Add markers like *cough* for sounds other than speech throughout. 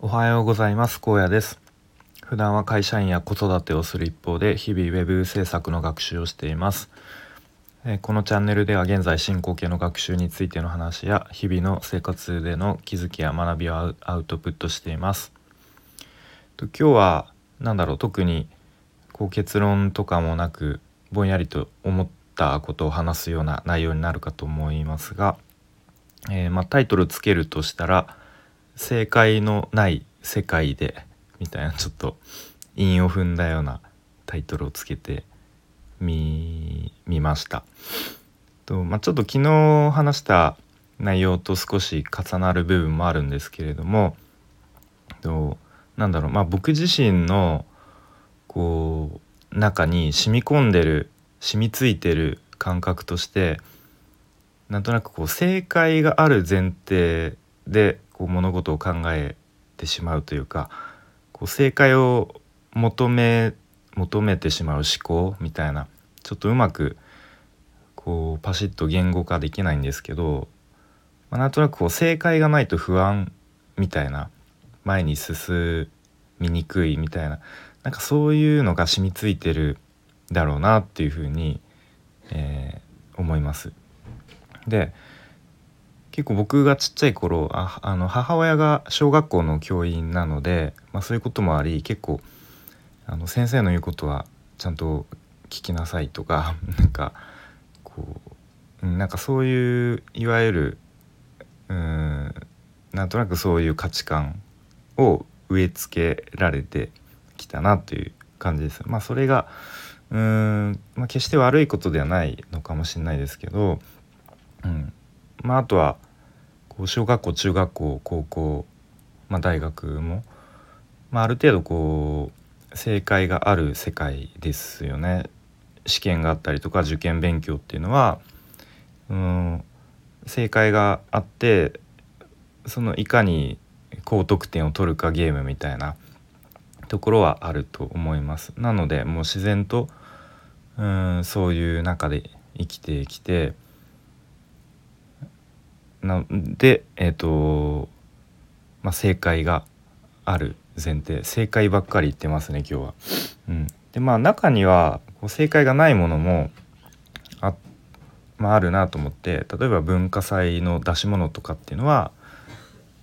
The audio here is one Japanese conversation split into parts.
おはようございます。高野です。普段は会社員や子育てをする一方で日々ウェブ制作の学習をしています。えこのチャンネルでは現在進行形の学習についての話や日々の生活での気づきや学びをアウトプットしています。と今日は何だろう？特にこう結論とかもなくぼんやりと思ったことを話すような内容になるかと思いますが、えー、まあ、タイトルつけるとしたら「正解のない世界で」みたいなちょっと韻を踏んだようなタイトルをつけてみました。とまあ、ちょっと昨日話した内容と少し重なる部分もあるんですけれどもとなんだろうまあ僕自身のこう中に染み込んでる染みついてる感覚としてなんとなくこう正解がある前提でこう物事を考えてしまうというかこう正解を求め求めてしまう思考みたいなちょっとうまくこうパシッと言語化できないんですけど、まあ、なんとなくこう正解がないと不安みたいな前に進みにくいみたいななんかそういうのが染みついてるだろうなっていうふうに、えー、思います。で結構僕がちっちゃい頃ああの母親が小学校の教員なので、まあ、そういうこともあり結構あの先生の言うことはちゃんと聞きなさいとか *laughs* なんかこうなんかそういういわゆるうんなんとなくそういう価値観を植え付けられてきたなという感じです。まあ、それがうーん、まあ、決して悪いことではないのかもしれないですけど、うんまあ、あとはこう小学校中学校高校、まあ、大学も、まあ、ある程度こう正解がある世界ですよね。試験があったりとか受験勉強っていうのはうん正解があってそのいかに高得点を取るかゲームみたいなところはあると思います。なのでもう自然とうんそういう中で生きてきてなでえっ、ー、と、まあ、正解がある前提正解ばっかり言ってますね今日は。うん、でまあ中にはこう正解がないものもあ,、まあ、あるなと思って例えば文化祭の出し物とかっていうのは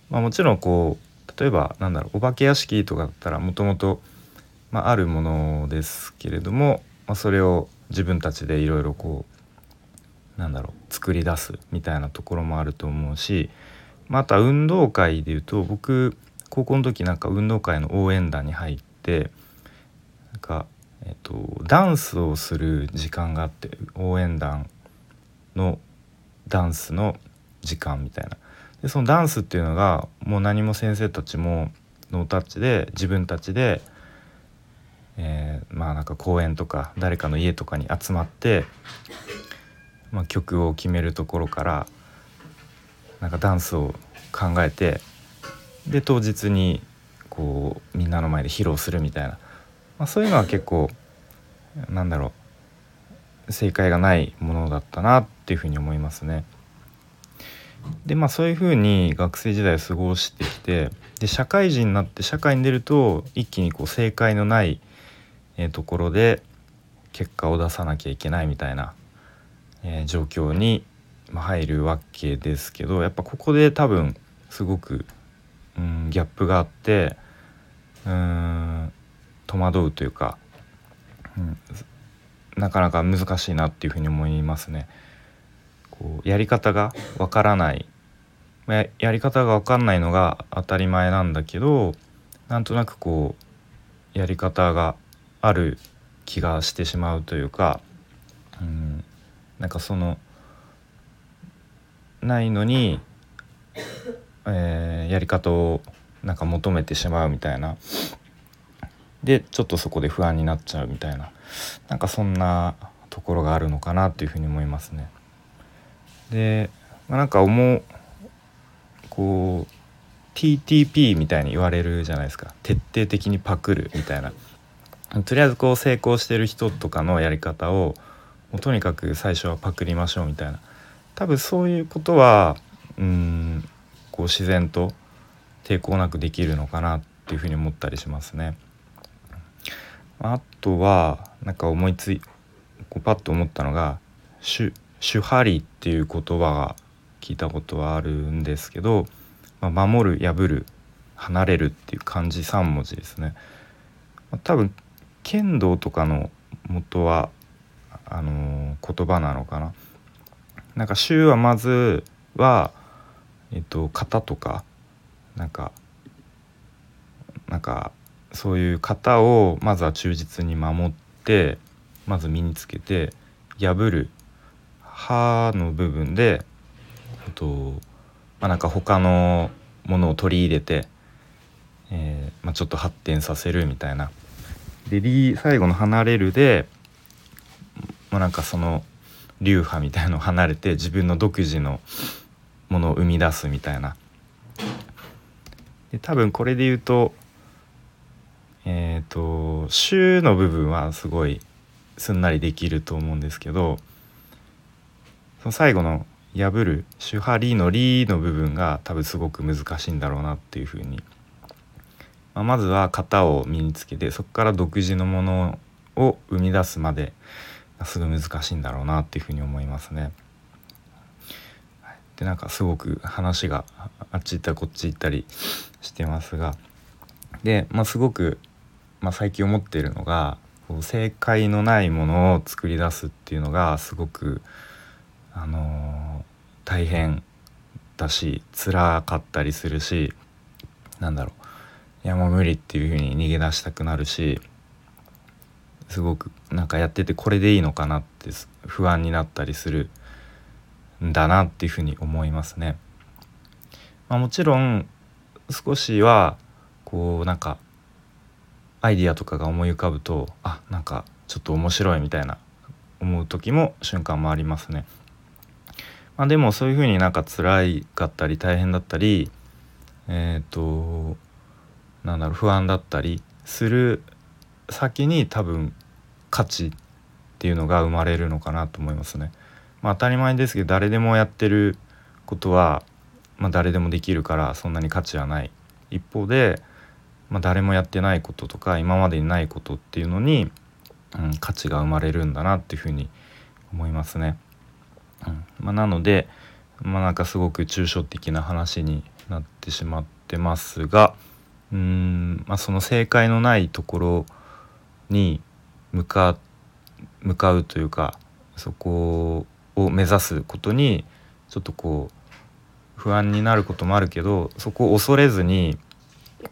まあ、もちろんこう例えばなんだろうお化け屋敷とかだったらもともとあるものですけれども、まあ、それを自分たちでいろいろこうなんだろう作り出すみたいなところもあると思うし、まあ、あとは運動会でいうと僕高校の時なんか運動会の応援団に入ってなんか、えっと、ダンスをする時間があって応援団のダンスの時間みたいな。でそのダンスっていうのがもう何も先生たちもノータッチで自分たちで、えー、まあなんか公園とか誰かの家とかに集まって、まあ、曲を決めるところからなんかダンスを考えてで当日にこうみんなの前で披露するみたいな、まあ、そういうのは結構なんだろう正解がないものだったなっていうふうに思いますね。でまあそういうふうに学生時代を過ごしてきてで社会人になって社会に出ると一気にこう正解のない、ところで結果を出さなきゃいけないみたいな、え、状況に入るわけですけどやっぱここで多分すごく、うん、ギャップがあってうん戸惑うというか、うん、なかなか難しいなっていうふうに思いますね。こうやり方がわからないややり方が分かんないのが当たり前なんだけどなんとなくこうやり方がある気がしてしまうというか、うん、なんかそのないのに、えー、やり方をなんか求めてしまうみたいな。でちょっとそこで不安になっちゃうみたいな。なんかそんなところがあるのかなというふうに思いますね。で、まあ、なんか思うこう TTP みたいに言われるじゃないですか。徹底的にパクるみたいな。とりあえずこう成功してる人とかのやり方をもうとにかく最初はパクりましょうみたいな多分そういうことはうんこう自然と抵抗なくできるのかなっていうふうに思ったりしますね。あとはなんか思いついこうパッと思ったのが「シュシュハリ」っていう言葉が聞いたことはあるんですけど、まあ、守る破る離れるっていう漢字3文字ですね。ま、多分剣道とかの元はあの、言葉なのかな？なんか「衆」はまずは、えっと、型とかなんかなんかそういう型をまずは忠実に守ってまず身につけて破る歯の部分で、えっとまあ、なんか他のものを取り入れて、えーまあ、ちょっと発展させるみたいな。で最後の「離れるで」もうなんかその流派みたいのを離れて自分の独自のものを生み出すみたいな。で多分これで言うとえっ、ー、と「週」の部分はすごいすんなりできると思うんですけどその最後の「破る」「手張り」の「り」の部分が多分すごく難しいんだろうなっていうふうに、まあ、まずは型を身につけてそこから独自のものを生み出すまですごい難しいんだろうなっていうふうに思いますね。でなんかすごく話があっち行ったりこっち行ったりしてますが。で、まあ、すごく、まあ、最近思っているのがこう正解のないものを作り出すっていうのがすごく、あのー、大変だし辛かったりするしなんだろう。いやもう無理っていうふうに逃げ出したくなるしすごくなんかやっててこれでいいのかなって不安になったりするんだなっていうふうに思いますね。まあ、もちろん少しはこうなんかアイディアとかが思い浮かぶとあなんかちょっと面白いみたいな思う時も瞬間もありますね。まあ、でもそういうふうになんか辛いかったり大変だったりえっ、ー、となんだろう不安だったりする先に多分価値っていうのが生まれるのかなと思いますね。まあ、当たり前ですけど誰でもやってることは、まあ、誰でもできるからそんなに価値はない一方で、まあ、誰もやってないこととか今までにないことっていうのに、うん、価値が生まれるんだなっていうふうに思いますね。うんまあ、なので、まあ、なんかすごく抽象的な話になってしまってますがうん、まあ、その正解のないところに向か向かうというかそこを目指すことにちょっとこう不安になることもあるけどそこを恐れずに、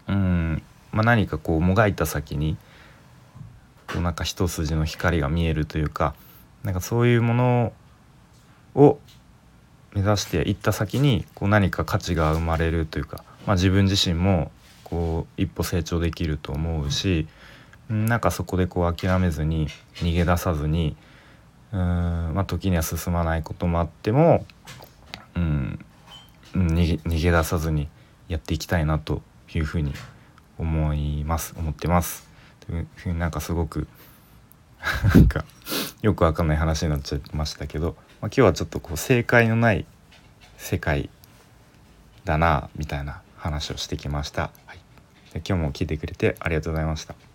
うんまあ、何かこうもがいた先にこうなんか一筋の光が見えるというかなんかそういうものを目指していった先にこう何か価値が生まれるというか、まあ、自分自身もこう一歩成長できると思うしなんかそこでこう諦めずに逃げ出さずにうん、まあ、時には進まないこともあっても、うん、逃げ逃げ出さずにやっていきたいなというふうに思います思ってます。というふうになんかすごく *laughs* なんかよくわかんない話になっちゃいましたけど、まあ、今日はちょっとこう正解のない世界だなみたいな話をしてきました。はい、で今日も聞いてくれてありがとうございました。